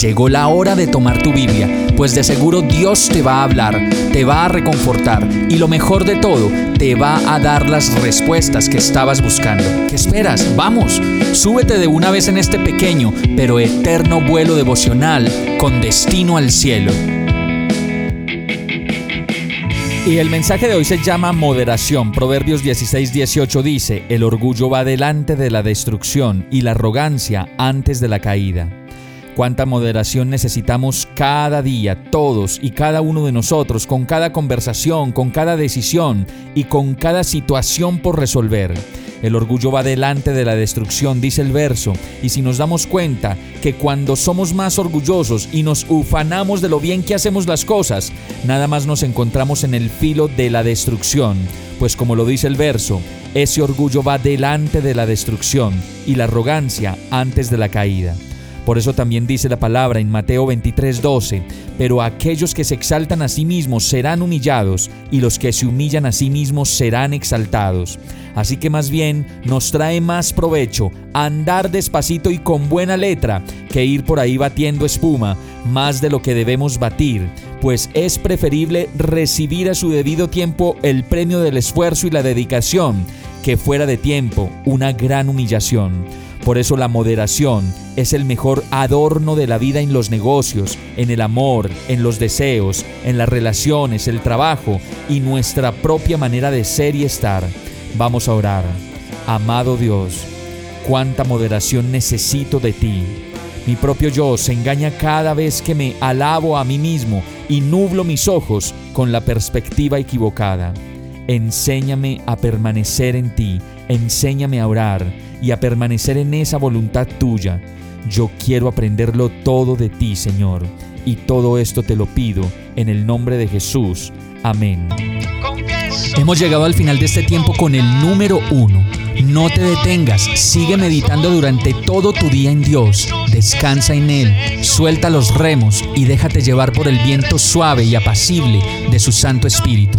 Llegó la hora de tomar tu Biblia, pues de seguro Dios te va a hablar, te va a reconfortar y lo mejor de todo, te va a dar las respuestas que estabas buscando. ¿Qué esperas? Vamos, súbete de una vez en este pequeño pero eterno vuelo devocional con destino al cielo. Y el mensaje de hoy se llama moderación. Proverbios 16, 18 dice, el orgullo va delante de la destrucción y la arrogancia antes de la caída. Cuánta moderación necesitamos cada día, todos y cada uno de nosotros, con cada conversación, con cada decisión y con cada situación por resolver. El orgullo va delante de la destrucción, dice el verso, y si nos damos cuenta que cuando somos más orgullosos y nos ufanamos de lo bien que hacemos las cosas, nada más nos encontramos en el filo de la destrucción, pues como lo dice el verso, ese orgullo va delante de la destrucción y la arrogancia antes de la caída. Por eso también dice la palabra en Mateo 23:12, pero aquellos que se exaltan a sí mismos serán humillados y los que se humillan a sí mismos serán exaltados. Así que más bien nos trae más provecho andar despacito y con buena letra que ir por ahí batiendo espuma, más de lo que debemos batir, pues es preferible recibir a su debido tiempo el premio del esfuerzo y la dedicación, que fuera de tiempo una gran humillación. Por eso la moderación es el mejor adorno de la vida en los negocios, en el amor, en los deseos, en las relaciones, el trabajo y nuestra propia manera de ser y estar. Vamos a orar. Amado Dios, cuánta moderación necesito de ti. Mi propio yo se engaña cada vez que me alabo a mí mismo y nublo mis ojos con la perspectiva equivocada. Enséñame a permanecer en ti, enséñame a orar y a permanecer en esa voluntad tuya. Yo quiero aprenderlo todo de ti, Señor, y todo esto te lo pido en el nombre de Jesús. Amén. Hemos llegado al final de este tiempo con el número uno. No te detengas, sigue meditando durante todo tu día en Dios, descansa en Él, suelta los remos y déjate llevar por el viento suave y apacible de su Santo Espíritu.